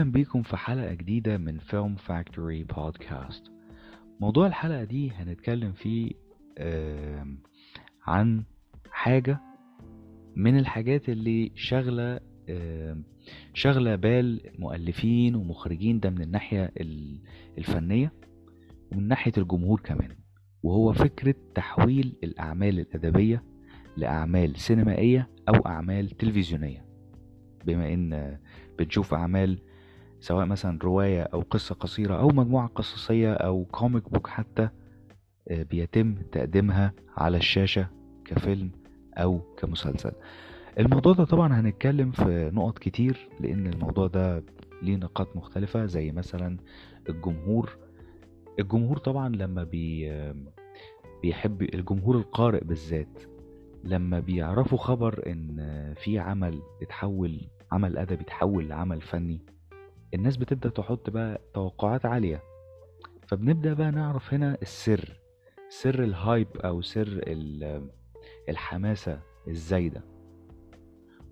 أهلا بيكم في حلقة جديدة من فيلم فاكتوري بودكاست. موضوع الحلقة دي هنتكلم فيه عن حاجة من الحاجات اللي شغلة شغلة بال مؤلفين ومخرجين ده من الناحية ال- الفنية ومن ناحية الجمهور كمان. وهو فكرة تحويل الأعمال الأدبية لأعمال سينمائية أو أعمال تلفزيونية. بما إن بتشوف أعمال سواء مثلا رواية أو قصة قصيرة أو مجموعة قصصية أو comic book حتى آه، بيتم تقديمها على الشاشة كفيلم أو كمسلسل. الموضوع ده طبعا هنتكلم في نقط كتير لأن الموضوع ده ليه نقاط مختلفة زي مثلا الجمهور. الجمهور طبعا لما بي بيحب الجمهور القارئ بالذات لما بيعرفوا خبر إن في عمل اتحول عمل ادبي اتحول لعمل فني الناس بتبدأ تحط بقى توقعات عالية. فبنبدأ بقى نعرف هنا السر سر الهايب أو سر ال- الحماسة الزايدة.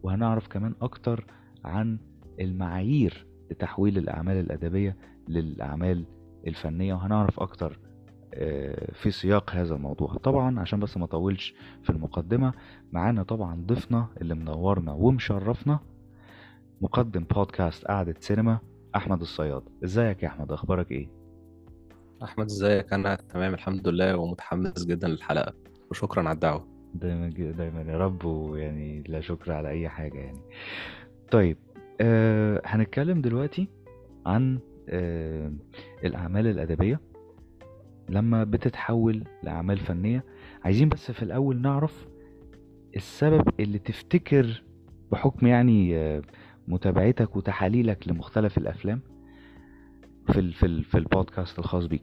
وهنعرف كمان أكتر عن المعايير لتحويل الأعمال الأدبية للأعمال الفنية وهنعرف أكتر آه، في سياق هذا الموضوع. طبعا عشان بس ما أطولش في المقدمة معانا طبعا ضيفنا اللي منورنا ومشرفنا مقدم بودكاست قعدة سينما أحمد الصياد. إزيك يا أحمد؟ أخبارك إيه؟ أحمد إزيك؟ أنا تمام الحمد لله ومتحمس جدا للحلقة وشكرا على الدعوة. دايما دايما يا رب ويعني لا شكر على أي حاجة يعني. طيب آه هنتكلم دلوقتي عن آه الأعمال الأدبية. لما بتتحول لأعمال فنية عايزين بس في الأول نعرف السبب اللي تفتكر بحكم يعني آه، متابعتك وتحاليلك لمختلف الأفلام في ال في ال في البودكاست الخاص بيك.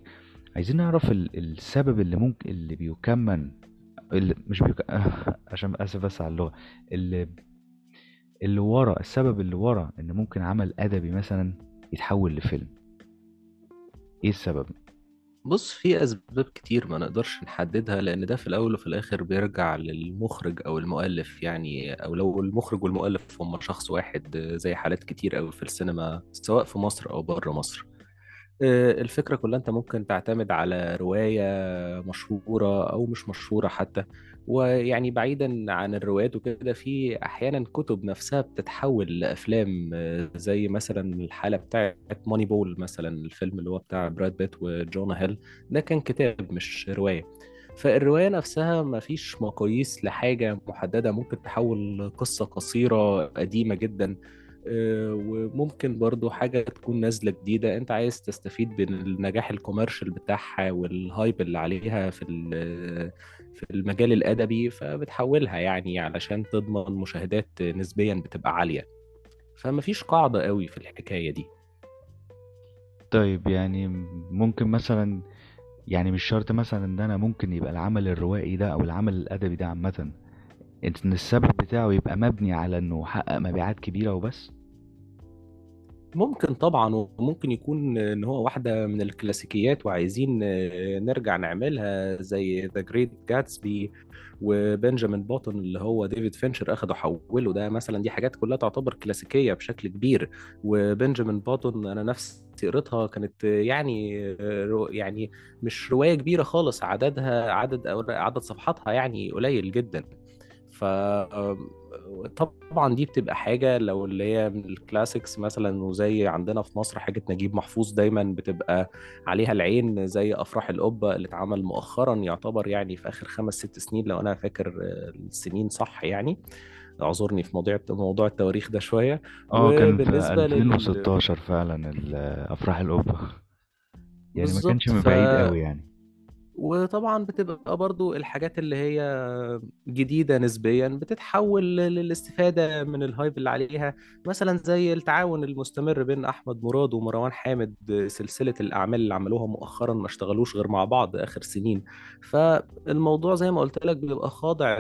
عايزين نعرف ال السبب اللي ممكن اللي بيكمن اللي مش بيك... عشان آسف بس على اللغة. اللي اللي ورا السبب اللي ورا إن ممكن عمل أدبي مثلا يتحول لفيلم. إيه السبب؟ بص في أسباب كتير ما نقدرش نحددها لأن ده في الأول وفي الآخر بيرجع للمخرج أو المؤلف. يعني أو لو المخرج والمؤلف هم شخص واحد زي حالات كتير قوي في السينما سواء في مصر أو بره مصر. آه، الفكرة كلها أنت ممكن تعتمد على رواية مشهورة أو مش مشهورة حتى ويعني بعيدا عن الروايات وكده في أحيانا كتب نفسها بتتحول لأفلام آه، زي مثلا الحالة بتاعت Moneyball مثلا الفيلم اللي هو بتاع براد بيت وجونا هيل ده كان كتاب مش رواية. فالرواية نفسها مفيش مقاييس لحاجة محددة ممكن تحول قصة قصيرة قديمة جدا. آه، وممكن برضو حاجة تكون نازلة جديدة. أنت عايز تستفيد من النجاح ال commercial بتاعها وال hype اللي عليها في في المجال الأدبي فبتحولها يعني علشان تضمن مشاهدات نسبيا بتبقى عالية. فمفيش قاعدة قوي في الحكاية دي. طيب يعني ممكن مثلا يعني مش شرط مثلا إن أنا ممكن يبقى العمل الروائي ده أو العمل الأدبي ده عامة. إن السبب بتاعه يبقى مبني على إنه حقق مبيعات كبيرة وبس؟ ممكن طبعا وممكن يكون إن هو واحدة من الكلاسيكيات وعايزين نرجع نعملها زي The Great Gatsby وبنجامين بوتون اللي هو ديفيد فينشر أخده حوله ده مثلا دي حاجات كلها تعتبر كلاسيكية بشكل كبير. وبنجامين بوتون أنا نفسي قريتها كانت يعني يعني مش رواية كبيرة خالص عددها عدد عدد صفحاتها يعني قليل جدا. ف طبعا دي بتبقى حاجة لو اللي هي من ال classics مثلا وزي عندنا في مصر حاجة نجيب محفوظ دايما بتبقى عليها العين زي أفراح القبة اللي اتعمل مؤخرا يعتبر يعني في آخر خمس ست سنين لو أنا فاكر السنين صح يعني. اعذرني في موضوع موضوع التواريخ ده شوية. آه كان لل 2016 فعلا ال- أفراح القبة. يعني ما كانش من بعيد قوي يعني. وطبعا بتبقى برضو الحاجات اللي هي جديدة نسبيا بتتحول للاستفادة من الهايب اللي عليها. مثلا زي التعاون المستمر بين أحمد مراد ومروان حامد سلسلة الأعمال اللي عملوها مؤخرا ما اشتغلوش غير مع بعض آخر سنين. فالموضوع زي ما قلت لك بيبقى خاضع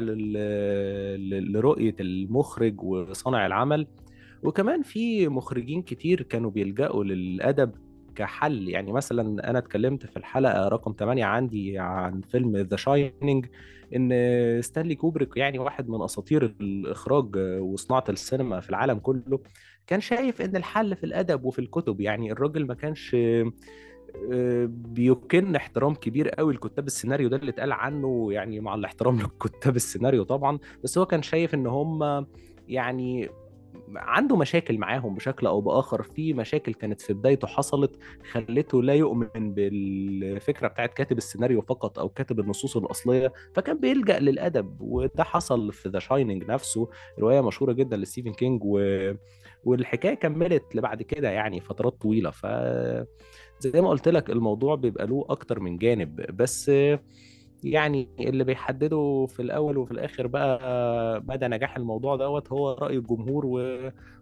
لرؤية المخرج وصانع العمل. وكمان في مخرجين كتير كانوا بيلجأوا للأدب كحل. يعني مثلا أنا اتكلمت في الحلقة رقم 8 عندي عن فيلم The Shining إن ستانلي كوبريك يعني واحد من أساطير الإخراج وصناعة السينما في العالم كله كان شايف إن الحل في الأدب وفي الكتب. يعني الراجل ما كانش آه، بيكن احترام كبير قوي لكتاب السيناريو ده اللي اتقال عنه يعني مع الاحترام لكتاب السيناريو طبعا. بس هو كان شايف إن هم يعني عنده مشاكل معاهم بشكل أو بآخر في مشاكل كانت في بدايته حصلت خلته لا يؤمن بالفكرة بتاعت كاتب السيناريو فقط أو كاتب النصوص الأصلية فكان بيلجأ للأدب وده حصل في ذا شايننج نفسه رواية مشهورة جدا لستيفن كينج و... والحكاية كملت لبعد كده يعني فترات طويلة ف زي ما قلت لك الموضوع بيبقى له أكتر من جانب بس يعني اللي بيحدده في الأول وفي الآخر بقى مدى نجاح الموضوع دوت هو رأي الجمهور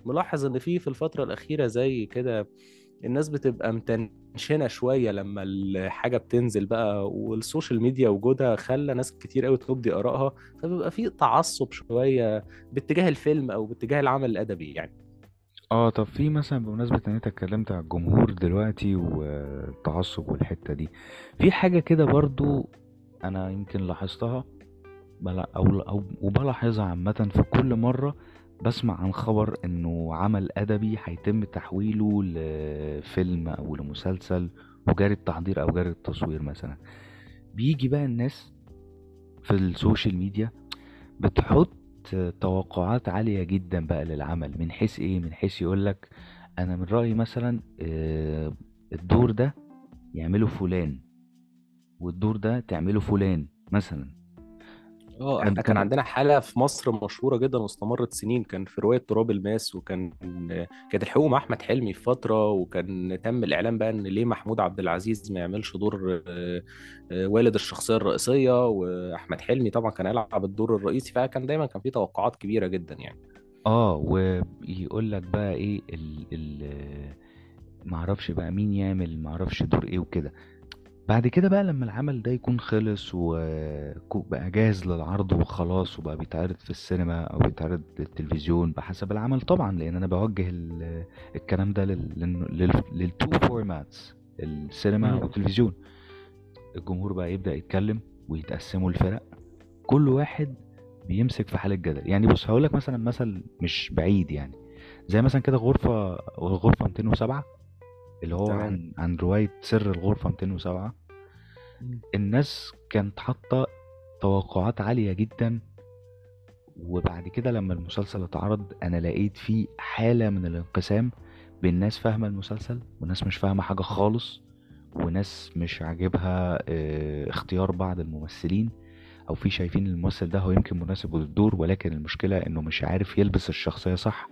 وملاحظ إن في في الفترة الأخيرة زي كده الناس بتبقى متنشنة شوية لما الحاجة بتنزل بقى وال social media وجودها خلى ناس كتير قوي تبدي آرائها فبيبقى في تعصب شوية باتجاه الفيلم أو باتجاه العمل الأدبي يعني. آه طب في مثلا بمناسبة إن أنت اتكلمت على الجمهور دلوقتي والتعصب والحتة دي في حاجة كده برضو أنا يمكن لاحظتها بلا أو أو وبلاحظها عامة في كل مرة بسمع عن خبر إنه عمل أدبي هيتم تحويله لفيلم أو لمسلسل وجاري التحضير أو جاري التصوير مثلا. بيجي بقى الناس في ال social media بتحط توقعات عالية جدا بقى للعمل من حيث إيه؟ من حيث يقولك أنا من رأيي مثلا آه، الدور ده يعمله فلان. والدور ده تعمله فلان مثلا. آه إحنا كان عندنا حالة في مصر مشهورة جدا واستمرت سنين. كان في رواية تراب الماس وكان كانت الحقوق مع أحمد حلمي في فترة وكان تم الإعلان بقى إن ليه محمود عبد العزيز ما يعملش دور آه، آه، والد الشخصية الرئيسية وأحمد حلمي طبعا كان يلعب الدور الرئيسي. فكان دايما كان في توقعات كبيرة جدا يعني. آه ويقول لك بقى إيه ال ال معرفش بقى مين يعمل معرفش دور إيه وكده. بعد كده بقى لما العمل ده يكون خلص وبقى جاهز للعرض وخلاص وبقى بيتعرض في السينما أو بيتعرض للتلفزيون بحسب العمل طبعا لأن أنا بوجه الكلام ده لل two formats السينما والتلفزيون. الجمهور بقى يبدأ يتكلم ويتقسموا الفرق. كل واحد بيمسك في حالة جدل. يعني بص هقول لك مثلا مثل مش بعيد يعني. زي مثلا كده غرفة غرفة 207 اللي هو عن عن رواية سر الغرفة 207 الناس كانت حاطة توقعات عالية جدا. وبعد كده لما المسلسل اتعرض أنا لقيت فيه حالة من الانقسام بين ناس فاهمة المسلسل وناس مش فاهمة حاجة خالص وناس مش عاجبها آه اختيار بعض الممثلين أو في شايفين الممثل ده هو يمكن مناسب للدور ولكن المشكلة إنه مش عارف يلبس الشخصية صح.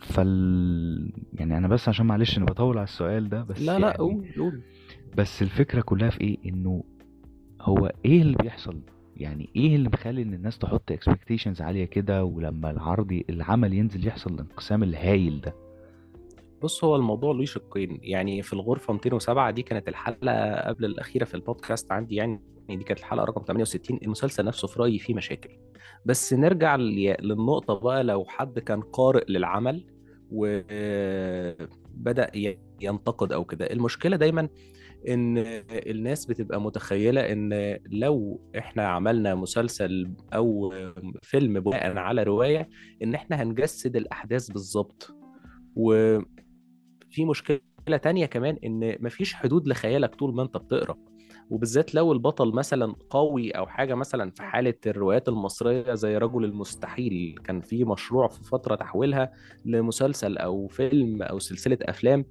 فال يعني أنا بس عشان معلش أنا بطول على السؤال ده بس لا لا قول يعني قول بس الفكرة كلها في إيه؟ إنه هو إيه اللي بيحصل؟ يعني إيه اللي مخلي إن الناس تحط expectations عالية كده ولما العرض العمل ينزل يحصل الانقسام الهايل ده؟ بص هو الموضوع له شقين. يعني في الغرفة 207 دي كانت الحلقة قبل الأخيرة في البودكاست عندي يعني دي كانت الحلقة رقم 68 المسلسل نفسه في رأيي فيه مشاكل. بس نرجع للنقطة بقى لو حد كان قارئ للعمل وبدأ ينتقد أو كده. المشكلة دايما إن الناس بتبقى متخيلة إن لو إحنا عملنا مسلسل أو فيلم بناء على رواية إن إحنا هنجسد الأحداث بالظبط. وفي مشكلة تانية كمان إن مفيش حدود لخيالك طول ما أنت بتقرأ. وبالذات لو البطل مثلا قوي أو حاجة مثلا في حالة الروايات المصرية زي رجل المستحيل كان في مشروع في فترة تحويلها لمسلسل أو فيلم أو سلسلة أفلام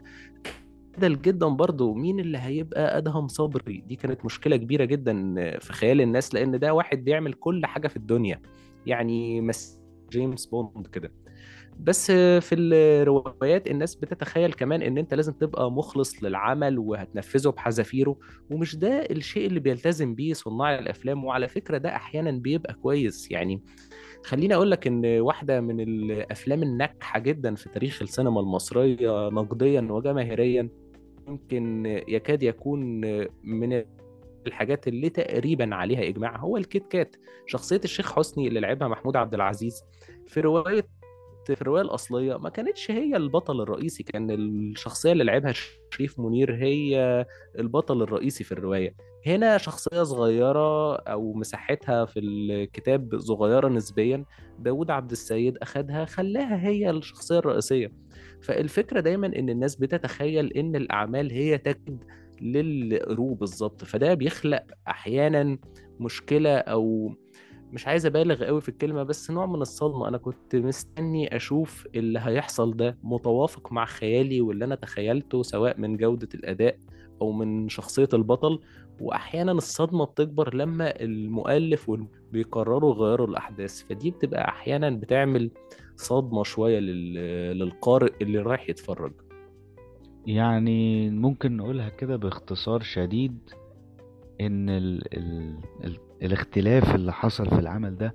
جدل جدا برضه مين اللي هيبقى أدهم صبري. دي كانت مشكلة كبيرة جدا في خيال الناس لأن ده واحد بيعمل كل حاجة في الدنيا. يعني مس جيمس بوند كده. بس في الروايات الناس بتتخيل كمان إن أنت لازم تبقى مخلص للعمل وهتنفذه بحذافيره ومش ده الشيء اللي بيلتزم بيه صناع الأفلام وعلى فكرة ده أحيانا بيبقى كويس. يعني خليني أقول لك إن واحدة من الأفلام الناجحة جدا في تاريخ السينما المصرية نقديا وجماهيريا يمكن يكاد يكون من الحاجات اللي تقريبا عليها إجماع هو الكيت كات شخصية الشيخ حسني اللي لعبها محمود عبد العزيز. في رواية الروايه الأصلية ما كانتش هي البطل الرئيسي كان الشخصية اللي لعبها شريف منير هي البطل الرئيسي في الرواية. هنا شخصية صغيرة أو مساحتها في الكتاب صغيرة نسبيا داود عبد السيد أخدها خلاها هي الشخصية الرئيسية. فالفكرة دايما إن الناس بتتخيل إن الأعمال هي تجد للقروء بالظبط فده بيخلق أحيانا مشكلة أو مش عايز أبالغ قوي في الكلمة بس نوع من الصدمة. أنا كنت مستني أشوف اللي هيحصل ده متوافق مع خيالي واللي أنا تخيلته سواء من جودة الأداء أو من شخصية البطل. واحيانا الصدمة بتكبر لما المؤلف بيقرروا يغيروا الأحداث. فدي بتبقى أحيانا بتعمل صدمة شوية للقارئ اللي رايح يتفرج. يعني ممكن نقولها كده باختصار شديد. إن ال ال ال الاختلاف اللي حصل في العمل ده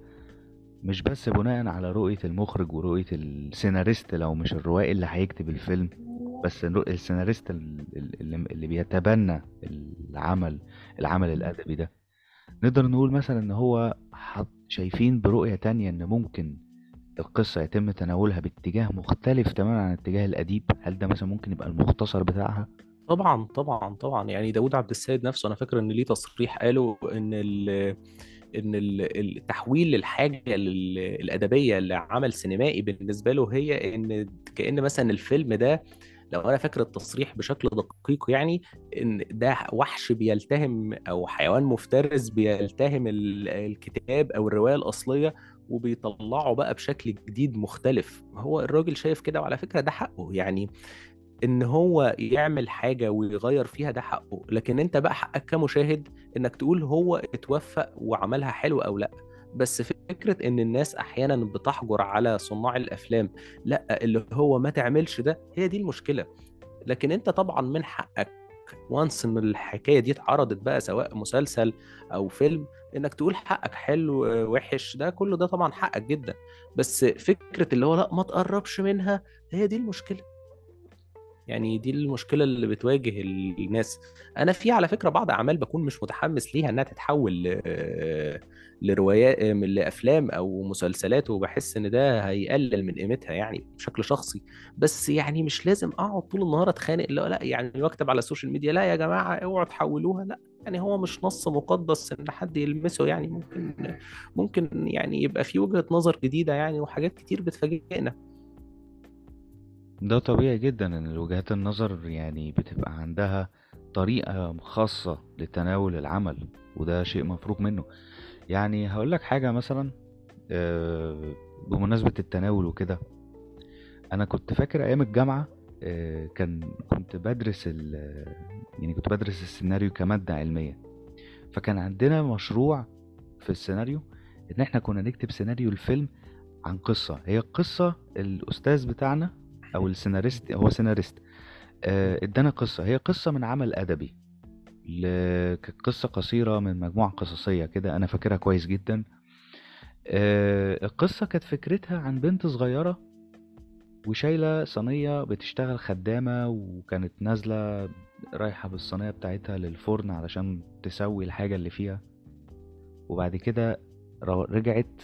مش بس بناء على رؤية المخرج ورؤية السيناريست لو مش الروائي اللي هيكتب الفيلم بس السيناريست اللي, اللي بيتبنى العمل العمل الأدبي ده. نقدر نقول مثلا إن هو شايفين برؤية تانية إن ممكن القصة يتم تناولها باتجاه مختلف تماما عن اتجاه الأديب. هل ده مثلا ممكن يبقى المختصر بتاعها؟ طبعا طبعا طبعا. يعني داود عبد السيد نفسه أنا فاكر إن ليه تصريح قاله إن ال إن التحويل للحاجه الأدبية لعمل سينمائي بالنسبة له هي إن كأن مثلا الفيلم ده لو أنا فاكر التصريح بشكل دقيق يعني إن ده وحش بيلتهم أو حيوان مفترس بيلتهم الكتاب أو الرواية الأصلية وبيطلعه بقى بشكل جديد مختلف. هو الراجل شايف كده وعلى فكرة ده حقه. يعني إن هو يعمل حاجة ويغير فيها ده حقه لكن أنت بقى حقك كمشاهد إنك تقول هو اتوفق وعملها حلو أو لأ. بس فكرة إن الناس أحيانا بتحجر على صناع الأفلام لأ اللي هو ما تعملش ده هي دي المشكلة. لكن أنت طبعا من حقك وانس إن الحكاية دي اتعرضت بقى سواء مسلسل أو فيلم إنك تقول حقك حلو وحش ده كله ده طبعا حقك جدا. بس فكرة اللي هو لأ ما تقربش منها هي دي المشكلة. يعني دي المشكلة اللي بتواجه الناس. أنا في على فكرة بعض أعمال بكون مش متحمس ليها إنها تتحول لروايات لأفلام أو مسلسلات وبحس إن ده هيقلل من قيمتها يعني بشكل شخصي. بس يعني مش لازم أقعد طول النهار أتخانق لا لأ يعني وأكتب على ال social media لأ يا جماعة اوعوا تحولوها. لأ يعني هو مش نص مقدس إن حد يلمسه يعني. ممكن ممكن يعني يبقى في وجهة نظر جديدة يعني وحاجات كتير بتفاجئنا. ده طبيعي جدا إن وجهات النظر يعني بتبقى عندها طريقة خاصة لتناول العمل وده شيء مفروغ منه. يعني هقول لك حاجة مثلا آه، بمناسبة التناول وكده أنا كنت فاكر أيام الجامعة آه، كان كنت بدرس يعني كنت بدرس السيناريو كمادة علمية. فكان عندنا مشروع في السيناريو إن إحنا كنا نكتب سيناريو الفيلم عن قصة. هي القصة الأستاذ بتاعنا أو السيناريست هو سيناريست. آه، إدانا قصة. هي قصة من عمل أدبي قصة قصيرة من مجموعة قصصية كده أنا فاكرها كويس جدا. آه، القصة كانت فكرتها عن بنت صغيرة وشايلة صينية بتشتغل خدامة وكانت نازلة رايحة بالصينية بتاعتها للفرن علشان تسوي الحاجة اللي فيها. وبعد كده رجعت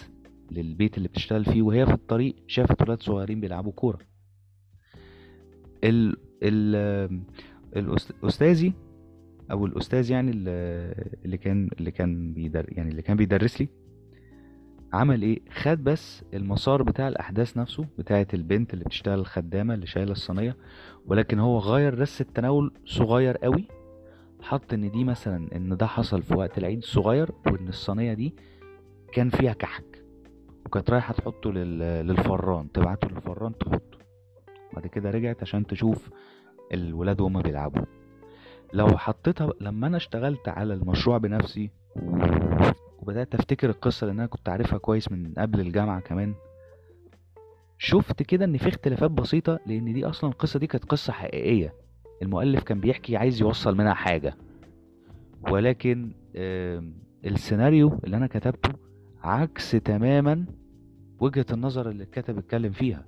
للبيت اللي بتشتغل فيه وهي في الطريق شافت ولاد صغيرين بيلعبوا كورة. ال ال الاستاذي أو الأستاذ يعني اللي كان اللي كان بيدر يعني اللي كان بيدرس لي عمل إيه؟ خد بس المسار بتاع الأحداث نفسه بتاعة البنت اللي بتشتغل الخدامه اللي شايلة الصينية ولكن هو غير بس التناول صغير قوي حط إن دي مثلا إن ده حصل في وقت العيد الصغير وإن الصينية دي كان فيها كحك وكانت رايحة تحطه للفران تبعته للفران تحطه. بعد كده رجعت عشان تشوف الولاد وهما بيلعبوا. لو حطيتها لما أنا اشتغلت على المشروع بنفسي وبدأت أفتكر القصة لأن أنا كنت عارفها كويس من قبل الجامعة كمان شفت كده إن في اختلافات بسيطة لأن دي أصلا القصة دي كانت قصة حقيقية. المؤلف كان بيحكي عايز يوصل منها حاجة. ولكن السيناريو اللي أنا كتبته عكس تماما وجهة النظر اللي الكاتب اتكلم فيها.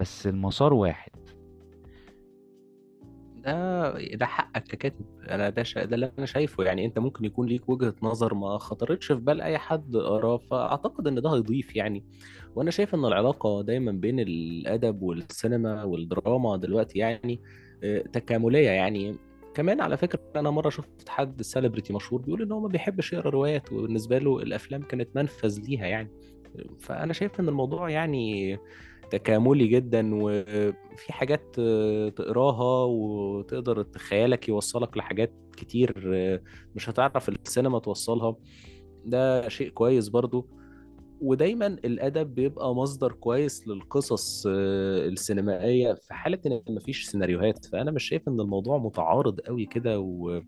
بس المسار واحد. ده ده حقك ككاتب أنا ده شا... ده اللي أنا شايفه. يعني أنت ممكن يكون ليك وجهة نظر ما خطرتش في بال أي حد قراه فأعتقد إن ده هيضيف يعني. وأنا شايف إن العلاقة دايما بين الأدب والسينما والدراما دلوقتي يعني آه، تكاملية يعني. كمان على فكرة أنا مرة شفت حد سيلبرتي مشهور بيقول إن هو ما بيحبش يقرأ روايات وبالنسبة له الأفلام كانت منفذ ليها يعني. فأنا شايف إن الموضوع يعني تكاملي جدا وفي حاجات تقراها وتقدر خيالك يوصلك لحاجات كتير مش هتعرف السينما توصلها. ده شيء كويس برضو. ودايما الأدب بيبقى مصدر كويس للقصص السينمائية في حالة إن مفيش سيناريوهات. فأنا مش شايف إن الموضوع متعارض قوي كده و...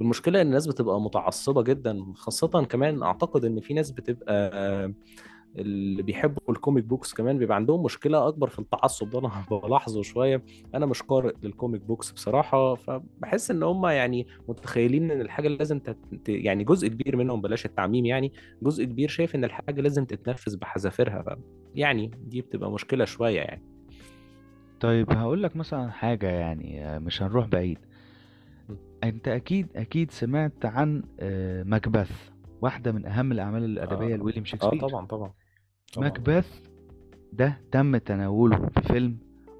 والمشكلة إن الناس بتبقى متعصبة جدا. خاصة كمان أعتقد إن في ناس بتبقى اللي بيحبوا ال comic books كمان بيبقى عندهم مشكلة أكبر في التعصب ده أنا بلاحظه شوية. أنا مش قارئ لل comic books بصراحة فبحس إن هم يعني متخيلين إن الحاجة لازم تت... يعني جزء كبير منهم بلاش التعميم يعني جزء كبير شايف إن الحاجة لازم تتنفذ بحذافيرها ف... يعني دي بتبقى مشكلة شوية يعني. طيب هقول لك مثلا حاجة يعني آه، مش هنروح بعيد. أنت أكيد أكيد سمعت عن آه، ماكبث واحدة من أهم الأعمال الأدبية آه لويليام شكسبير. طبعا طبعا طبعا. ماكبث ده تم تناوله في فيلم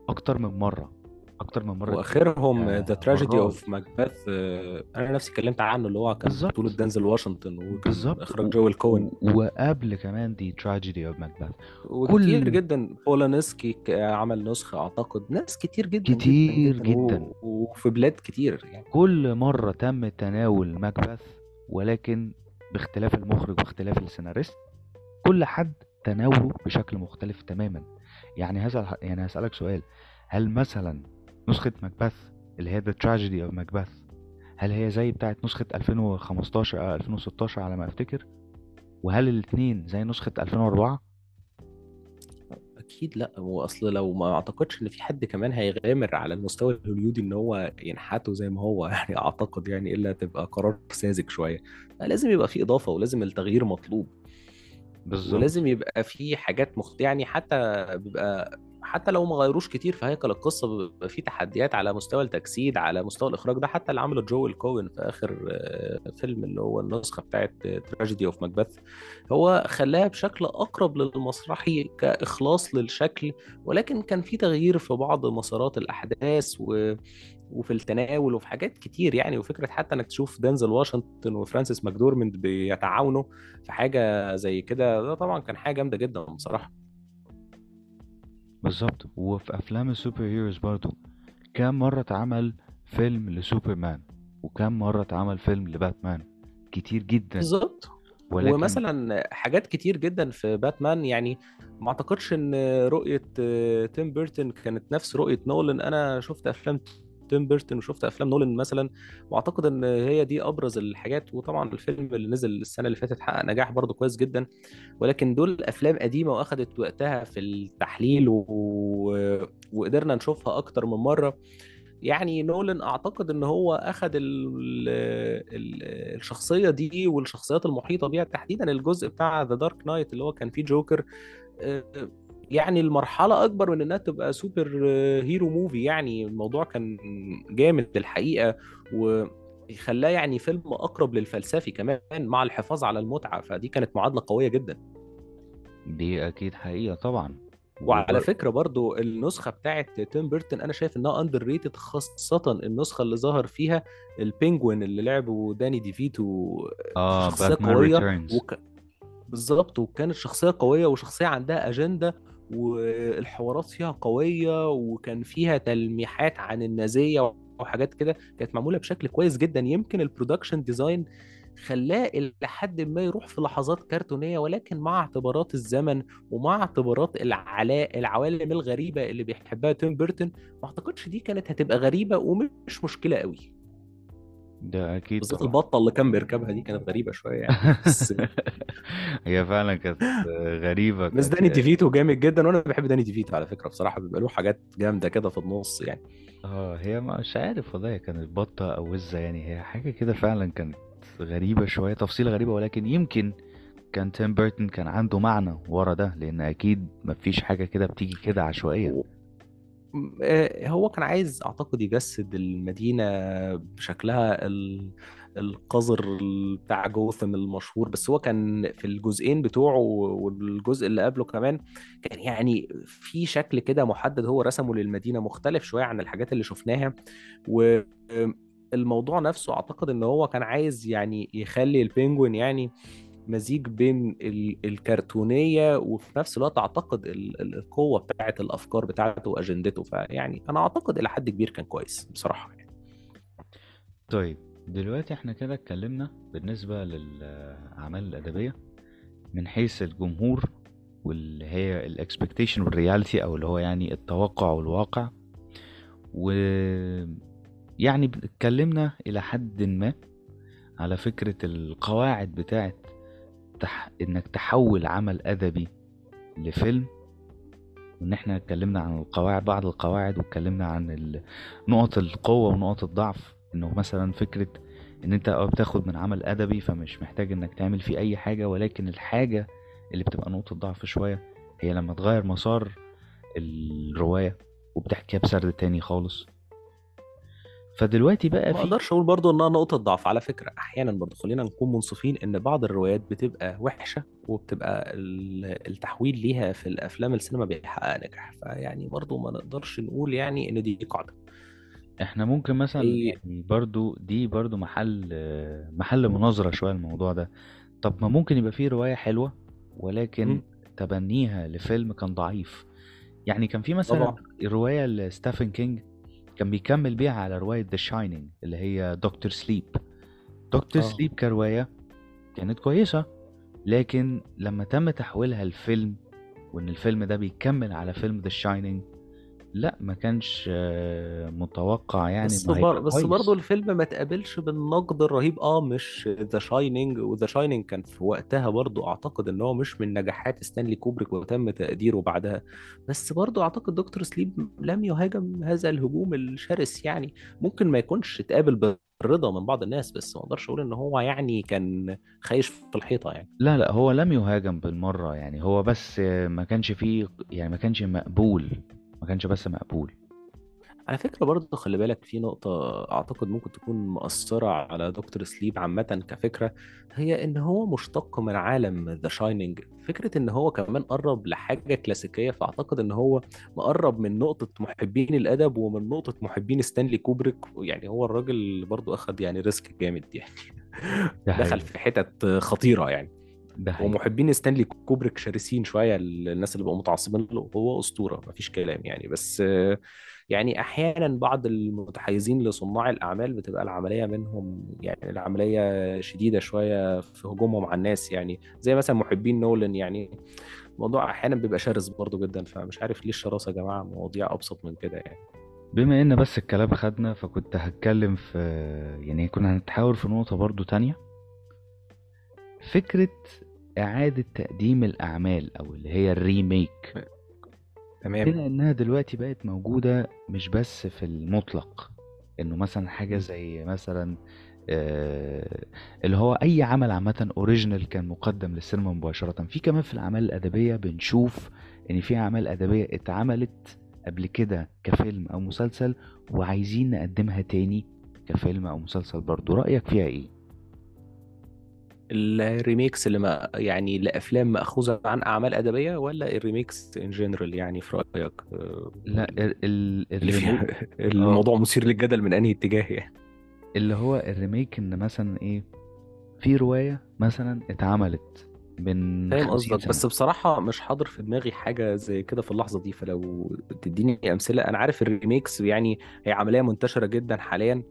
أكتر من مرة أكتر من مرة. وآخرهم The Tragedy of ماكبث أنا نفسي اتكلمت عنه اللي هو كان بالظبط. دينزل واشنطن بالظبط. اخراج و... جويل كوين. وقبل كمان The Tragedy of ماكبث وكتير كل جدا بولانسكي عمل نسخة أعتقد ناس كتير جدا جدا كتير جدا جدا. و... وفي بلاد كتير يعني. كل مرة تم تناول ماكبث ولكن باختلاف المخرج واختلاف السيناريست كل حد تناوله بشكل مختلف تماما. يعني هسأل يعني هسألك سؤال. هل مثلا نسخة ماكبث اللي هي The Tragedy of Macbeth هل هي زي بتاعت نسخة 2015 أو 2016 على ما أفتكر؟ وهل الاتنين زي نسخة 2004 أكيد لأ. هو أصل لو ما أعتقدش إن في حد كمان هيغامر على المستوى الهوليودي إن هو ينحته زي ما هو. يعني أعتقد يعني إلا تبقى قرار ساذج شوية. لازم يبقى في إضافة ولازم التغيير مطلوب. بالظبط. ولازم يبقى في حاجات مخت... يعني حتى بيبقى حتى لو ما غيروش كتير في هيكل القصة بيبقى في تحديات على مستوى التجسيد على مستوى الإخراج ده. حتى اللي عمله جويل كوين في آخر آه، فيلم اللي هو النسخة بتاعت Tragedy of ماكبث هو خلاها بشكل أقرب للمسرحي كإخلاص للشكل ولكن كان في تغيير في بعض مسارات الأحداث و... وفي التناول وفي حاجات كتير يعني. وفكرة حتى إنك تشوف دينزل واشنطن وفرانسيس ماكدورمند بيتعاونوا في حاجة زي كده ده طبعا كان حاجة جامدة جدا بصراحة. بالظبط وفي أفلام ال superheroes برضو كام مرة اتعمل فيلم لسوبرمان وكام مرة اتعمل فيلم لباتمان. كتير جدا. بالظبط ولكن ومثلا حاجات كتير جدا في باتمان. يعني ما أعتقدش إن رؤية آه، تيم بيرتون كانت نفس رؤية نولان. أنا شفت أفلام تيم بيرتون وشفت أفلام نولان مثلا وأعتقد إن هي دي أبرز الحاجات وطبعا الفيلم اللي نزل السنة اللي فاتت حقق نجاح برضه كويس جدا. ولكن دول أفلام قديمة وأخدت وقتها في التحليل و... وقدرنا نشوفها أكتر من مرة. يعني نولان أعتقد إن هو اخذ ال ال الشخصية دي والشخصيات المحيطة بيها تحديدا الجزء بتاع The Dark Knight اللي هو كان فيه جوكر يعني المرحلة أكبر من إنها تبقى superhero movie يعني الموضوع كان جامد الحقيقة وخلاه يعني فيلم أقرب للفلسفي كمان مع الحفاظ على المتعة. فدي كانت معادلة قوية جدا. دي أكيد حقيقة طبعا. وعلى. فكرة برضو النسخة بتاعت تيم بيرتون أنا شايف إنها underrated خاصة النسخة اللي ظهر فيها ال Penguin اللي لعبه داني ديفيتو شخصية باتمان قوية Returns وك... بالظبط وكانت شخصية قوية وشخصية عندها أجندة والحوارات فيها قوية وكان فيها تلميحات عن النازية وحاجات كده كانت معمولة بشكل كويس جدا. يمكن ال production design خلاه إلى حد ما يروح في لحظات كرتونية ولكن مع اعتبارات الزمن ومع اعتبارات العوالم الغريبة اللي بيحبها تيم بيرتون ما أعتقدش دي كانت هتبقى غريبة ومش مشكلة قوي. ده أكيد بالذات البطة اللي كان بيركبها دي كانت غريبة شوية يعني بس هي فعلا كانت غريبة بس داني ديفيتو جامد جدا وأنا بحب داني ديفيتو على فكرة بصراحة بيبقى له حاجات جامدة كده في النص يعني. آه هي مش عارف والله كانت بطة أو وزة يعني هي حاجة كده فعلا كانت غريبة شوية تفصيل غريبة ولكن يمكن كان تيم بيرتون كان عنده معنى ورا ده لأن أكيد مفيش حاجة كده بتيجي كده آه، هو كان عايز أعتقد يجسد المدينة بشكلها ال- القذر ال- بتاع جوثام المشهور بس هو كان في الجزئين بتوعه والجزء اللي قبله كمان كان يعني في شكل كده محدد هو رسمه للمدينة مختلف شوية عن الحاجات اللي شفناها والموضوع نفسه أعتقد إن هو كان عايز يعني يخلي ال Penguin يعني مزيج بين ال- الكرتونية وفي نفس الوقت أعتقد ال- ال- القوة بتاعت الأفكار بتاعته وأجندته فيعني أنا أعتقد إلى حد كبير كان كويس بصراحة يعني. طيب دلوقتي إحنا كده اتكلمنا بالنسبة للأعمال الأدبية من حيث الجمهور واللي هي ال expectation وال reality أو اللي هو يعني التوقع والواقع و يعني اتكلمنا إلى حد ما على فكرة القواعد بتاعت تح... إنك تحول عمل أدبي لفيلم وإن إحنا اتكلمنا عن القواعد بعض القواعد واتكلمنا عن نقط القوة ونقط الضعف. إنه مثلا فكرة إن أنت آه بتاخد من عمل أدبي فمش محتاج إنك تعمل فيه أي حاجة ولكن الحاجة اللي بتبقى نقطة ضعف شوية هي لما تغير مسار الرواية وبتحكيها بسرد تاني خالص. فدلوقتي بقى ما في أقدرش أقول برضو إنها نقطة ضعف. على فكرة أحيانا برضو خلينا نكون منصفين إن بعض الروايات بتبقى وحشة وبتبقى ال- التحويل ليها في الأفلام السينما بيحقق نجاح. فيعني برضو ما نقدرش نقول يعني إن دي قاعدة. إحنا ممكن مثلا أي يعني برضو دي برضو محل محل مناظرة شوية الموضوع ده. طب ما ممكن يبقى فيه رواية حلوة ولكن مم. تبنيها لفيلم كان ضعيف. يعني كان في مثلا طبعا. رواية لستيفن كينج كان بيكمل بيها على رواية The Shining اللي هي دكتور سليب دكتور سليب كرواية كانت كويسة لكن لما تم تحويلها لفيلم وإن الفيلم ده بيكمل على فيلم The Shining لا ما كانش آه، متوقع يعني بس بر... بس برضه الفيلم ما تقابلش بالنقد الرهيب. آه مش The Shining و The Shining كان في وقتها برضه أعتقد إن هو مش من نجاحات ستانلي كوبريك وتم تقديره بعدها. بس برضه أعتقد Doctor Sleep لم يهاجم هذا الهجوم الشرس يعني. ممكن ما يكونش اتقابل بالرضا من بعض الناس بس ما أقدرش أقول إن هو يعني كان خايش في الحيطة يعني. لا لا هو لم يهاجم بالمرة يعني. هو بس ما كانش فيه يعني ما كانش مقبول. ما كانش بس مقبول. على فكرة برضه خلي بالك في نقطة أعتقد ممكن تكون مؤثرة على Doctor Sleep عامة كفكرة هي إن هو مشتق من عالم The Shining فكرة إن هو كمان قرب لحاجة كلاسيكية فأعتقد إن هو مقرب من نقطة محبين الأدب ومن نقطة محبين ستانلي كوبريك. يعني هو الراجل برضه أخد يعني risk جامد يعني. دخل في حتت خطيرة يعني. ده حقيقي. ومحبين ستانلي كوبريك شرسين شوية الناس اللي بقوا متعصبين له هو أسطورة مفيش كلام يعني. بس يعني أحيانا بعض المتحيزين لصناع الأعمال بتبقى العملية منهم يعني العملية شديدة شوية في هجومهم على الناس يعني. زي مثلا محبين نولان يعني الموضوع أحيانا بيبقى شرس برضه جدا فمش عارف ليه الشراسة يا جماعة مواضيع أبسط من كده يعني. بما إن بس الكلام خدنا فكنت هتكلم في يعني كنا هنتحاور في نقطة برضو تانية. فكرة إعادة تقديم الأعمال أو اللي هي الريميك تمام بما إنها دلوقتي بقت موجودة مش بس في المطلق إنه مثلا حاجة. زي مثلا آه، اللي هو أي عمل عامة original كان مقدم للسينما مباشرة في كمان في الأعمال الأدبية بنشوف إن في أعمال أدبية اتعملت قبل كده كفيلم أو مسلسل وعايزين نقدمها تاني كفيلم أو مسلسل برضو رأيك فيها إيه؟ ال remakes اللي ما يعني لأفلام مأخوذة عن أعمال أدبية ولا ال remakes in general يعني في رأيك؟ آه، لا ال ال آه. الموضوع مثير للجدل من أنهي اتجاه يعني؟ اللي هو ال remake إن مثلا إيه في رواية مثلا اتعملت من فاهم قصدك بس سنة بصراحة مش حاضر في دماغي حاجة زي كده في اللحظة دي فلو تديني أمثلة أنا عارف ال remakes يعني هي عملية منتشرة جدا حاليا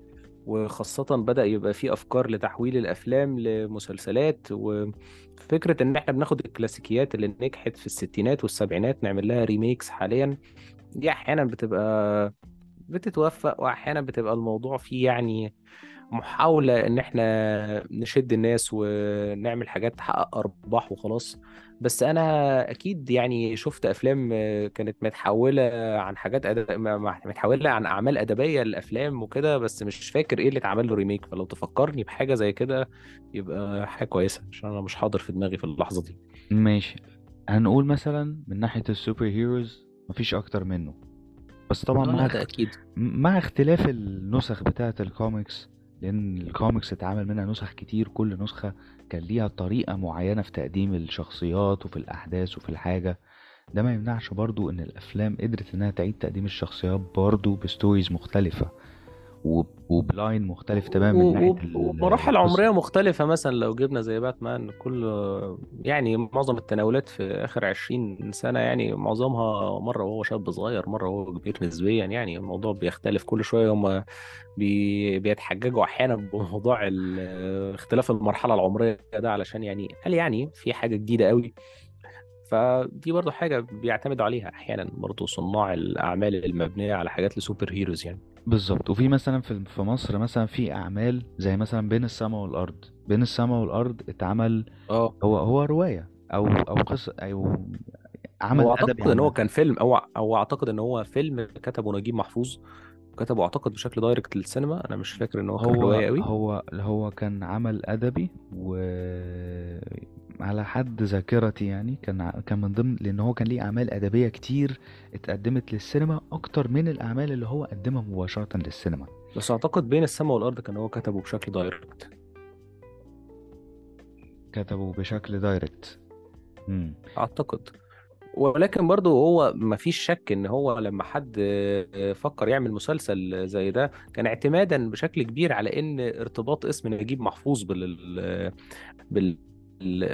وخاصة بدأ يبقى في أفكار لتحويل الأفلام لمسلسلات وفكرة إن إحنا بناخد الكلاسيكيات اللي نجحت في الستينات والسبعينات نعمل لها remakes حاليا دي أحيانا بتبقى بتتوفق وأحيانا بتبقى الموضوع فيه يعني محاولة إن إحنا نشد الناس ونعمل حاجات تحقق أرباح وخلاص. بس أنا أكيد يعني شفت أفلام آه، كانت متحولة عن حاجات أد... متحولة عن أعمال أدبية لأفلام وكده بس مش فاكر إيه اللي اتعمل له ريميك فلو تفكرني بحاجة زي كده يبقى حاجة كويسة عشان أنا مش حاضر في دماغي في اللحظة دي. ماشي. هنقول مثلا من ناحية ال super heroes مفيش أكتر منه. بس طبعا مع. أكيد. مع اختلاف النسخ بتاعة الكوميكس لأن الكوميكس اتعمل منها نسخ كتير كل نسخة كان ليها طريقة معينة في تقديم الشخصيات وفي الأحداث وفي الحاجة. ده ما يمنعش برضو إن الأفلام قدرت إنها تعيد تقديم الشخصيات برضو ب stories مختلفة. وب line مختلف تماما من ال- ومراحل القصة. عمرية مختلفة مثلا لو جبنا زي باتمان كل يعني معظم التناولات في آخر عشرين سنة يعني معظمها مرة وهو شاب صغير مرة وهو كبير نسبيا يعني الموضوع بيختلف كل شوية هم بي بيتحججوا أحيانا بموضوع ال- اختلاف المرحلة العمرية ده علشان يعني هل يعني في حاجة جديدة قوي؟ فدي برضو حاجة بيعتمدوا عليها أحيانا برضو صناع الأعمال المبنية على حاجات لسوبر هيروز يعني. بالظبط. وفي مثلا في في مصر مثلا في أعمال زي مثلا بين السماء والأرض. بين السماء والأرض اتعمل آه. هو هو رواية أو أو قصة أو عمل هو أعتقد إن هو كان فيلم أو أو أعتقد إن هو فيلم كتبه نجيب محفوظ. كتبه أعتقد بشكل دايركت للسينما. أنا مش فاكر إن هو كان هو رواية قوي هو هو كان عمل أدبي و على حد ذاكرتي يعني كان كان من ضمن لأن هو كان ليه أعمال أدبية كتير اتقدمت للسينما أكتر من الأعمال اللي هو قدمها مباشرة للسينما. بس أعتقد بين السماء والأرض كان هو كتبه بشكل دايركت كتبه بشكل دايركت مم. أعتقد. ولكن برضو هو ما فيش شك إن هو لما حد فكر يعمل مسلسل زي ده كان اعتمادا بشكل كبير على إن ارتباط اسم نجيب محفوظ بال بال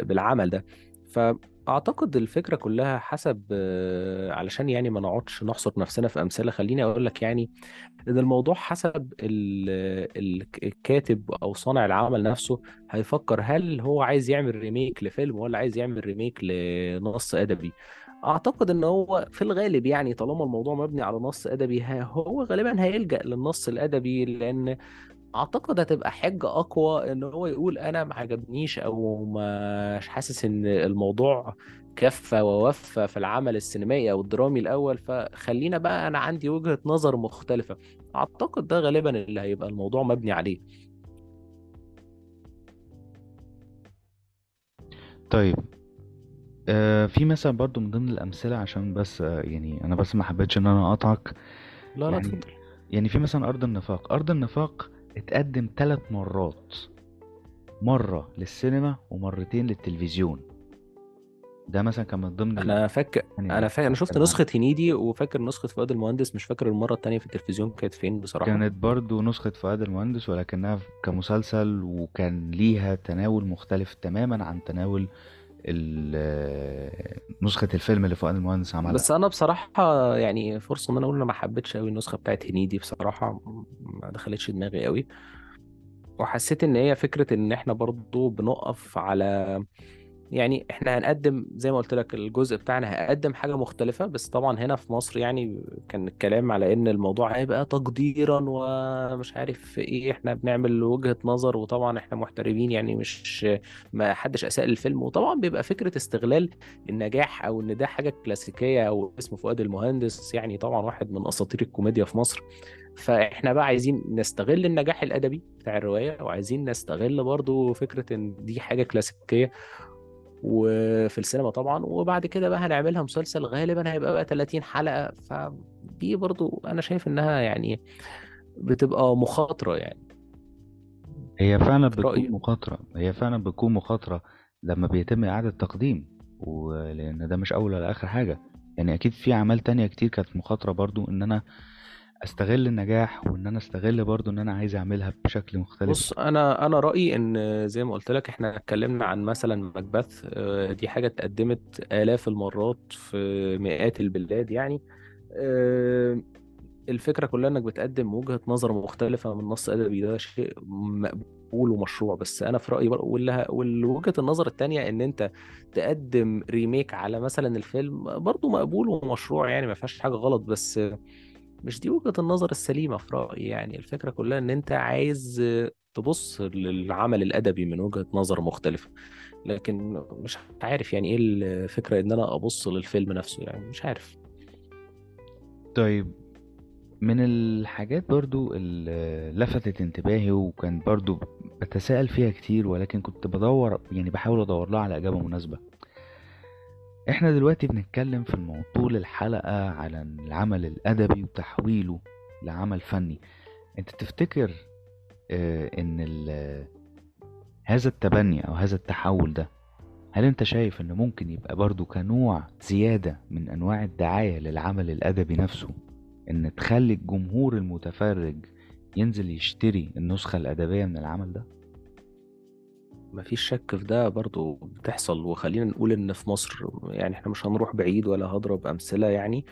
بالعمل ده. فأعتقد الفكرة كلها حسب آه، علشان يعني ما نقعدش نحصر نفسنا في أمثلة خليني أقول لك يعني إن الموضوع حسب ال- ال- الكاتب أو صانع العمل نفسه هيفكر هل هو عايز يعمل ريميك لفيلم ولا عايز يعمل ريميك لنص أدبي. أعتقد إن هو في الغالب يعني طالما الموضوع مبني على نص أدبي ها- هو غالبا هيلجأ للنص الأدبي لأن أعتقد هتبقى حجة أقوى إن هو يقول أنا ما عجبنيش أو مش حاسس إن الموضوع كفى ووفى في العمل السينمائي أو الدرامي الأول فخلينا بقى أنا عندي وجهة نظر مختلفة. أعتقد ده غالبا اللي هيبقى الموضوع مبني عليه. طيب آه في مثلا برضو من ضمن الأمثلة عشان بس آه يعني أنا بس ما حبيتش إن أنا أقطعك لا لا يعني اتفضل. يعني في مثلا أرض النفاق. أرض النفاق اتقدم ثلاث مرات. مرة للسينما ومرتين للتلفزيون. ده مثلا كان من ضمن أنا فاكر يعني أنا فاكر أنا شفت نسخة هنيدي وفاكر نسخة فؤاد المهندس مش فاكر المرة التانية في التلفزيون كانت فين بصراحة. كانت برضو نسخة فؤاد المهندس ولكنها كمسلسل وكان ليها تناول مختلف تماما عن تناول نسخة الفيلم اللي فؤاد المهندس عملها. بس أنا بصراحة يعني فرصة إن أنا أقول أنا ما حبيتش قوي النسخة بتاعت هنيدي بصراحة ما دخلتش دماغي قوي وحسيت إن هي فكرة إن إحنا برضو بنقف على يعني إحنا هنقدم زي ما قلت لك الجزء بتاعنا هقدم حاجة مختلفة بس طبعا هنا في مصر يعني كان الكلام على إن الموضوع هيبقى تقديرا ومش عارف إيه إحنا بنعمل وجهة نظر وطبعا إحنا محترمين يعني مش ما حدش أساء الفيلم وطبعا بيبقى فكرة استغلال النجاح أو إن ده حاجة كلاسيكية أو اسمه فؤاد المهندس يعني طبعا واحد من أساطير الكوميديا في مصر. فإحنا بقى عايزين نستغل النجاح الأدبي بتاع الرواية وعايزين نستغل برضو فكرة إن دي حاجة كلاسيكية. وفي السينما طبعا وبعد كده بقى هنعملها مسلسل غالبا هيبقى بقى 30 حلقة. فدي برضو أنا شايف إنها يعني بتبقى مخاطرة يعني. هي فعلا بتكون رأيي. مخاطرة. هي فعلا بتكون مخاطرة لما بيتم إعادة تقديم ولأن ده مش أول ولا آخر حاجة. يعني أكيد في أعمال تانية كتير كانت مخاطرة برضو إن أنا أستغل النجاح وإن أنا أستغل برضو إن أنا عايز أعملها بشكل مختلف. بص أنا أنا رأيي إن زي ما قلت لك إحنا اتكلمنا عن مثلا ماكبث آه، دي حاجة اتقدمت آلاف المرات في مئات البلاد يعني. آه، الفكرة كلها إنك بتقدم وجهة نظر مختلفة من نص أدبي ده شيء مقبول ومشروع. بس أنا في واللي والوجهة النظر التانية إن أنت تقدم ريميك على مثلا الفيلم برضه مقبول ومشروع يعني ما فيهاش حاجة غلط. بس مش دي وجهة النظر السليمة في رأيي يعني الفكرة كلها إن أنت عايز تبص للعمل الأدبي من وجهة نظر مختلفة. لكن مش عارف يعني إيه الفكرة إن أنا أبص للفيلم نفسه يعني مش عارف. طيب من الحاجات برضو اللي لفتت انتباهي وكان برضو بتساءل فيها كتير ولكن كنت بدور يعني بحاول أدور لها على إجابة مناسبة. إحنا دلوقتي بنتكلم في الموضوع طول الحلقة على العمل الأدبي وتحويله لعمل فني. انت تفتكر آه، ان هذا التبني أو هذا التحول ده هل انت شايف إنه ممكن يبقى برضو كنوع زيادة من أنواع الدعاية للعمل الأدبي نفسه؟ إن تخلي الجمهور المتفرج ينزل يشتري النسخة الأدبية من العمل ده؟ مفيش شك في ده برضو بتحصل وخلينا نقول إن في مصر يعني إحنا مش هنروح بعيد ولا هضرب أمثلة يعني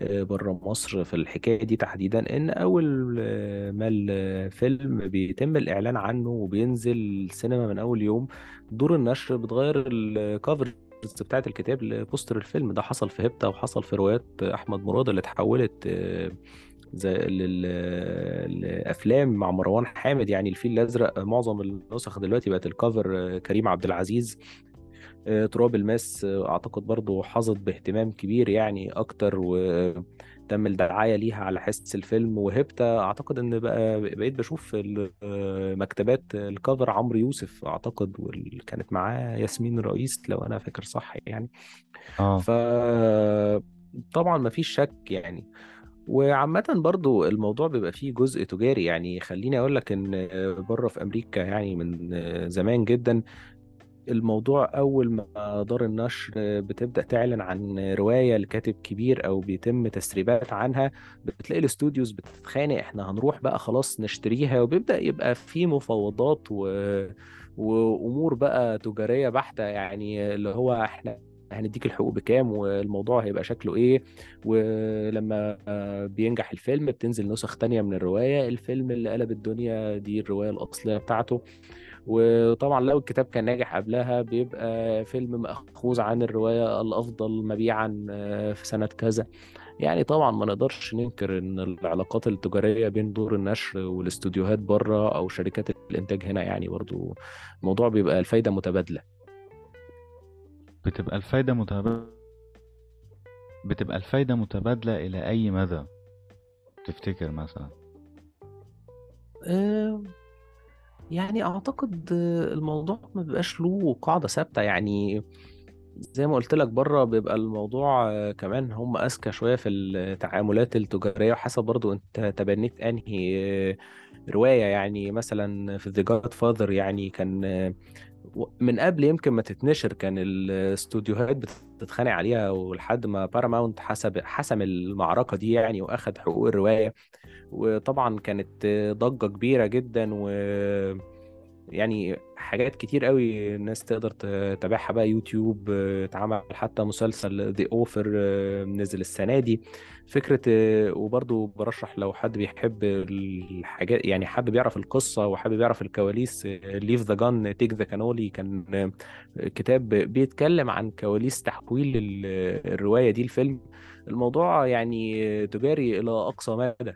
بره مصر في الحكاية دي تحديدا إن أول آه، ما الفيلم بيتم الإعلان عنه وبينزل السينما من أول يوم دور النشر بتغير الكفرز بتاعت الكتاب لبوستر الفيلم ده حصل في هيبتا وحصل في روايات أحمد مراد اللي اتحولت آه، زي الأفلام مع مروان حامد يعني الفيل الأزرق معظم النسخ دلوقتي بقت الكفر كريم عبد العزيز. آه، تراب الماس آه، أعتقد برضو حظت باهتمام كبير يعني أكتر وتم الدعاية ليها على حس الفيلم. وهبته أعتقد إن بقى بقيت بشوف آه، مكتبات الكفر عمرو يوسف أعتقد واللي كانت معاه ياسمين رئيس لو أنا فاكر صح يعني. آه. ف طبعا ما فيش شك يعني. وعامة برضو الموضوع بيبقى فيه جزء تجاري. يعني خليني أقول لك إن بره في أمريكا يعني من زمان جدا الموضوع أول ما دار النشر بتبدأ تعلن عن رواية لكاتب كبير أو بيتم تسريبات عنها بتلاقي الاستوديوز بتتخانق إحنا هنروح بقى خلاص نشتريها وبيبدأ يبقى في مفاوضات و... وأمور بقى تجارية بحتة. يعني اللي هو إحنا هنديك الحقوق بكام والموضوع هيبقى شكله إيه. ولما بينجح الفيلم بتنزل نسخ تانية من الرواية الفيلم اللي قلب الدنيا دي الرواية الأصلية بتاعته. وطبعا لو الكتاب كان ناجح قبلها بيبقى فيلم مأخوذ عن الرواية الأفضل مبيعا آه، في سنة كذا. يعني طبعا ما نقدرش ننكر إن العلاقات التجارية بين دور النشر والاستوديوهات بره أو شركات الإنتاج هنا يعني برضو الموضوع بيبقى الفايدة متبادلة. بتبقى الفايدة متبادلة بتبقى الفايدة متبادلة إلى أي مدى؟ تفتكر مثلا؟ يعني أعتقد الموضوع ما بيبقاش له قاعدة ثابتة. يعني زي ما قلت لك بره بيبقى الموضوع كمان هم أذكى شوية في التعاملات التجارية وحسب برضو أنت تبنيت أنهي رواية. يعني مثلا في The Godfather يعني كان من قبل يمكن ما تتنشر كان الاستوديوهات بتتخانق عليها ولحد ما باراماونت حسب حسم المعركة دي يعني وأخد حقوق الرواية. وطبعا كانت ضجة كبيرة جدا و يعني حاجات كتير قوي الناس تقدر تتابعها بقى يوتيوب آه، اتعمل حتى مسلسل The Offer نزل السنة دي. فكرة آه، وبرضو برشح لو حد بيحب الحاجات يعني حابب يعرف القصة وحابب يعرف الكواليس Leave the Gun, Take the Cannoli كان آه، كتاب بيتكلم عن كواليس تحويل ال- الرواية دي الفيلم الموضوع يعني تجاري إلى أقصى مدى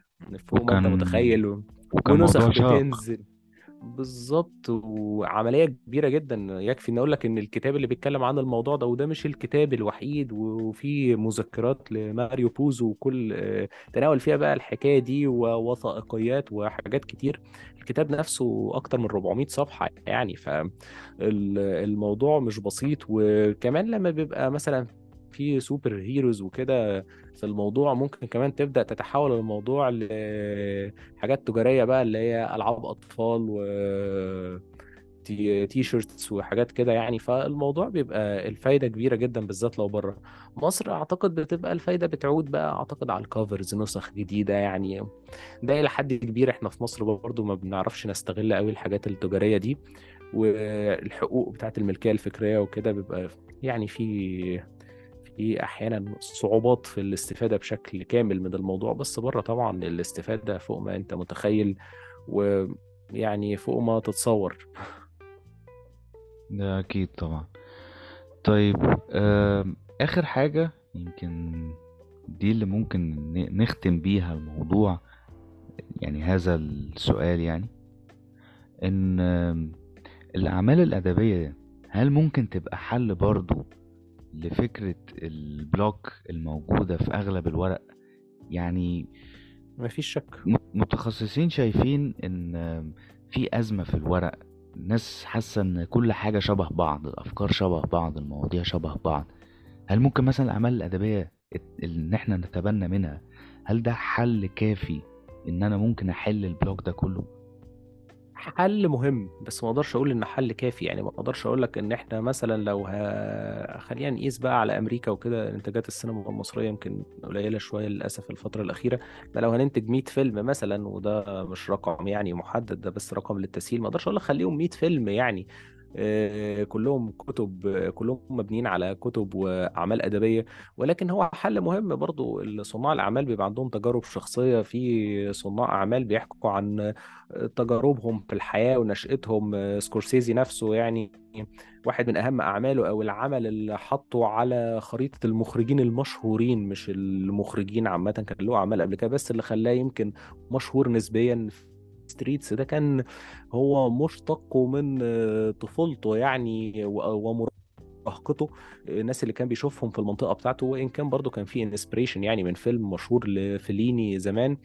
فوق ما وكان متخيل؟ ونسخ بتنزل. بالظبط وعملية كبيرة جدا يكفي إن أقول لك إن الكتاب اللي بيتكلم عن الموضوع ده وده مش الكتاب الوحيد وفي مذكرات لماريو بوزو وكل تناول فيها بقى الحكاية دي ووثائقيات وحاجات كتير. الكتاب نفسه أكتر من 400 صفحة يعني فالموضوع مش بسيط. وكمان لما بيبقى مثلا في super heroes وكده في الموضوع ممكن كمان تبدأ تتحول الموضوع لحاجات تجارية بقى اللي هي ألعاب أطفال و T-shirts وحاجات كده يعني. فالموضوع بيبقى الفايدة كبيرة جدا بالذات لو بره. مصر أعتقد بتبقى الفايدة بتعود بقى أعتقد على الكفرز نسخ جديدة يعني. ده إلى حد كبير إحنا في مصر برضو ما بنعرفش نستغل قوي الحاجات التجارية دي والحقوق بتاعت الملكية الفكرية وكده بيبقى يعني في في أحيانا صعوبات في الاستفادة بشكل كامل من الموضوع بس بره طبعا الاستفادة فوق ما أنت متخيل ويعني فوق ما تتصور. ده أكيد طبعا. طيب آخر حاجة يمكن دي اللي ممكن نختم بيها الموضوع يعني هذا السؤال يعني إن الأعمال الأدبية هل ممكن تبقى حل برضو لفكرة البلوك الموجودة في أغلب الورق يعني مفيش شك متخصصين شايفين إن آم، في أزمة في الورق الناس حاسة إن كل حاجة شبه بعض الأفكار شبه بعض المواضيع شبه بعض هل ممكن مثلا الأعمال الأدبية اللي إحنا نتبنى منها هل ده حل كافي إن أنا ممكن أحل ال block ده كله؟ حل مهم بس ما أقدرش أقول إنه حل كافي يعني ما أقدرش أقول لك إن إحنا مثلا لو ه... خلينا نقيس بقى على أمريكا وكده إنتاجات السينما المصرية يمكن قليلة شوية للأسف الفترة الأخيرة ده لو هننتج 100 فيلم مثلا وده مش رقم يعني محدد ده بس رقم للتسهيل ما أقدرش أقول لك خليهم 100 فيلم يعني كلهم كتب آه، كلهم مبنيين على كتب وأعمال أدبية. ولكن هو حل مهم برضو صناع الأعمال بيبقى عندهم تجارب شخصية. في صناع أعمال بيحكوا عن تجاربهم في الحياة ونشأتهم. آه، سكورسيزي نفسه يعني واحد من أهم أعماله أو العمل اللي حطه على خريطة المخرجين المشهورين مش المخرجين عامة كان له أعمال قبل كده بس اللي خلاه يمكن مشهور نسبيا Streets ده كان هو مشتق من طفولته يعني ومراهقته الناس اللي كان بيشوفهم في المنطقة بتاعته وإن كان برضه كان في inspiration يعني من فيلم مشهور لفليني زمان.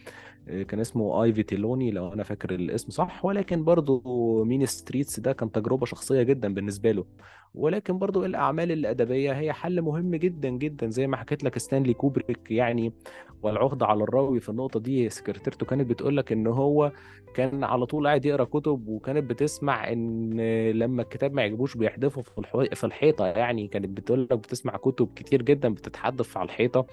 كان اسمه I Vitelloni لو أنا فاكر الاسم صح. ولكن برضو Mean Streets ده كان تجربة شخصية جدا بالنسبة له. ولكن برضو الأعمال الأدبية هي حل مهم جدا جدا زي ما حكيت لك ستانلي كوبريك يعني والعهدة على الراوي في النقطة دي. سكرتيرته كانت بتقول لك إن هو كان على طول قاعد يقرأ كتب وكانت بتسمع إن لما الكتاب ما يعجبوش بيحذفه في. في الحيطة يعني. كانت بتقول لك بتسمع كتب كتير جدا بتتحدف على الحيطة.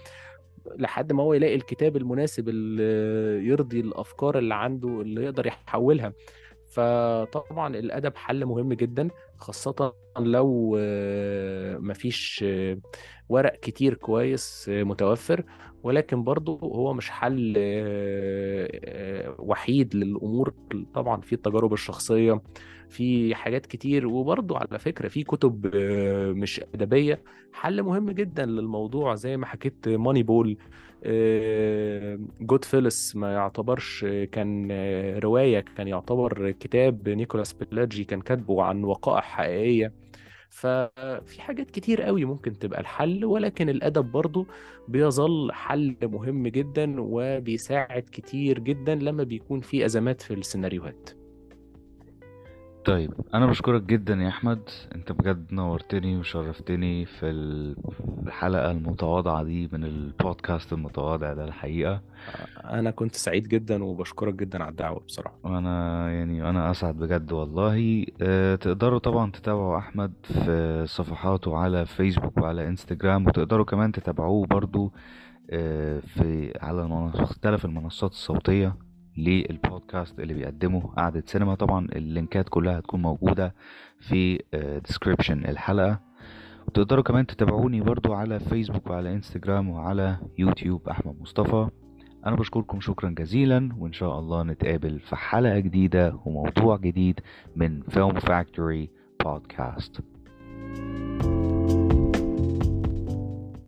لحد ما هو يلاقي الكتاب المناسب اللي يرضي الأفكار اللي عنده اللي يقدر يحولها. فطبعا الأدب حل مهم جدا خاصة لو آه، مفيش آه، ورق كتير كويس آه، متوفر. ولكن برضه هو مش حل وحيد للأمور. طبعا في التجارب الشخصية في حاجات كتير وبرضه على فكرة في كتب آه، مش أدبية. حل مهم جدا للموضوع زي ما حكيت Moneyball Goodfellas ما يعتبرش كان آه، رواية كان يعتبر كتاب نيكولاس بيليجي كان كاتبه عن وقائع حقيقية. ففي حاجات كتير قوي ممكن تبقى الحل ولكن الأدب برضو بيظل حل مهم جدا وبيساعد كتير جدا لما بيكون في أزمات في السيناريوهات. طيب أنا بشكرك جدا يا أحمد. أنت بجد نورتني وشرفتني في ال- الحلقة المتواضعة دي من البودكاست المتواضع ده الحقيقة. أنا كنت سعيد جدا وبشكرك جدا على الدعوة بصراحة. وأنا يعني أنا أسعد بجد والله. أه تقدروا طبعا تتابعوا أحمد في صفحاته على فيسبوك وعلى إنستجرام وتقدروا كمان تتابعوه برضو أه في على مختلف المنصات الصوتية. للبودكاست اللي بيقدمه قعدة سينما. طبعا اللينكات كلها هتكون موجودة في description الحلقة. وتقدروا كمان تتابعوني برضو على فيسبوك وعلى انستجرام وعلى يوتيوب أحمد مصطفى. أنا بشكركم شكرا جزيلا وإن شاء الله نتقابل في حلقة جديدة وموضوع جديد من Film Factory Podcast